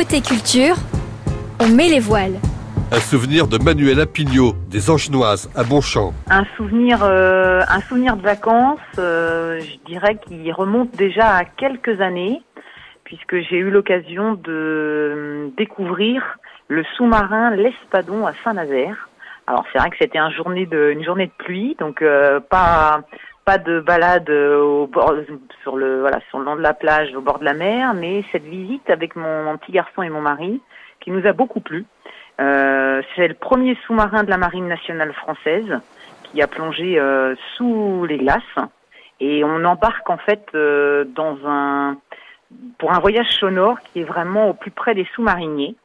Côté culture, on met les voiles. Un souvenir de Manuela Pignot, des Angenoises, à Bonchamp. Un souvenir, euh, un souvenir de vacances, euh, je dirais qu'il remonte déjà à quelques années, puisque j'ai eu l'occasion de euh, découvrir le sous-marin L'Espadon à Saint-Nazaire. Alors c'est vrai que c'était un journée de, une journée de pluie, donc euh, pas pas de balade au bord, sur le voilà sur le long de la plage, au bord de la mer, mais cette visite avec mon, petit garçon et mon mari qui nous a beaucoup plu. Euh, c'est le premier sous-marin de la marine nationale française qui a plongé euh, sous les glaces et on embarque en fait euh, dans un pour un voyage sonore qui est vraiment au plus près des sous-mariniers.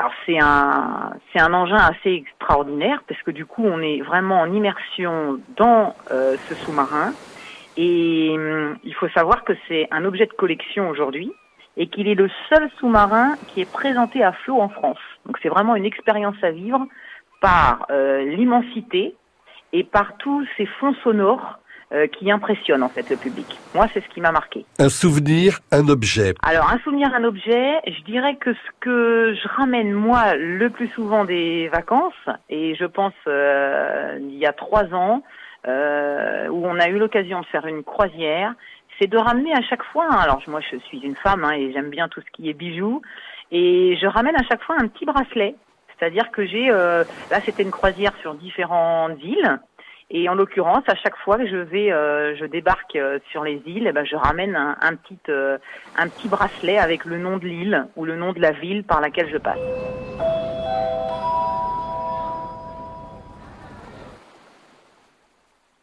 Alors c'est un c'est un engin assez extraordinaire parce que du coup on est vraiment en immersion dans euh, ce sous-marin et hum, il faut savoir que c'est un objet de collection aujourd'hui et qu'il est le seul sous-marin qui est présenté à flot en France. Donc c'est vraiment une expérience à vivre par euh, l'immensité et par tous ces fonds sonores euh, qui impressionnent en fait le public. Moi, c'est ce qui m'a marqué. Un souvenir, un objet. Alors, un souvenir, un objet, je dirais que ce que je ramène moi le plus souvent des vacances, et je pense euh, il y a trois ans, euh, où on a eu l'occasion de faire une croisière, c'est de ramener à chaque fois, hein, alors moi je suis une femme hein, et j'aime bien tout ce qui est bijoux, et je ramène à chaque fois un petit bracelet. C'est-à-dire que j'ai, euh, là c'était une croisière sur différentes îles, et en l'occurrence, à chaque fois que je vais, euh, je débarque euh, sur les îles, eh ben, je ramène petit, euh, un petit bracelet avec le nom de l'île ou le nom de la ville par laquelle je passe.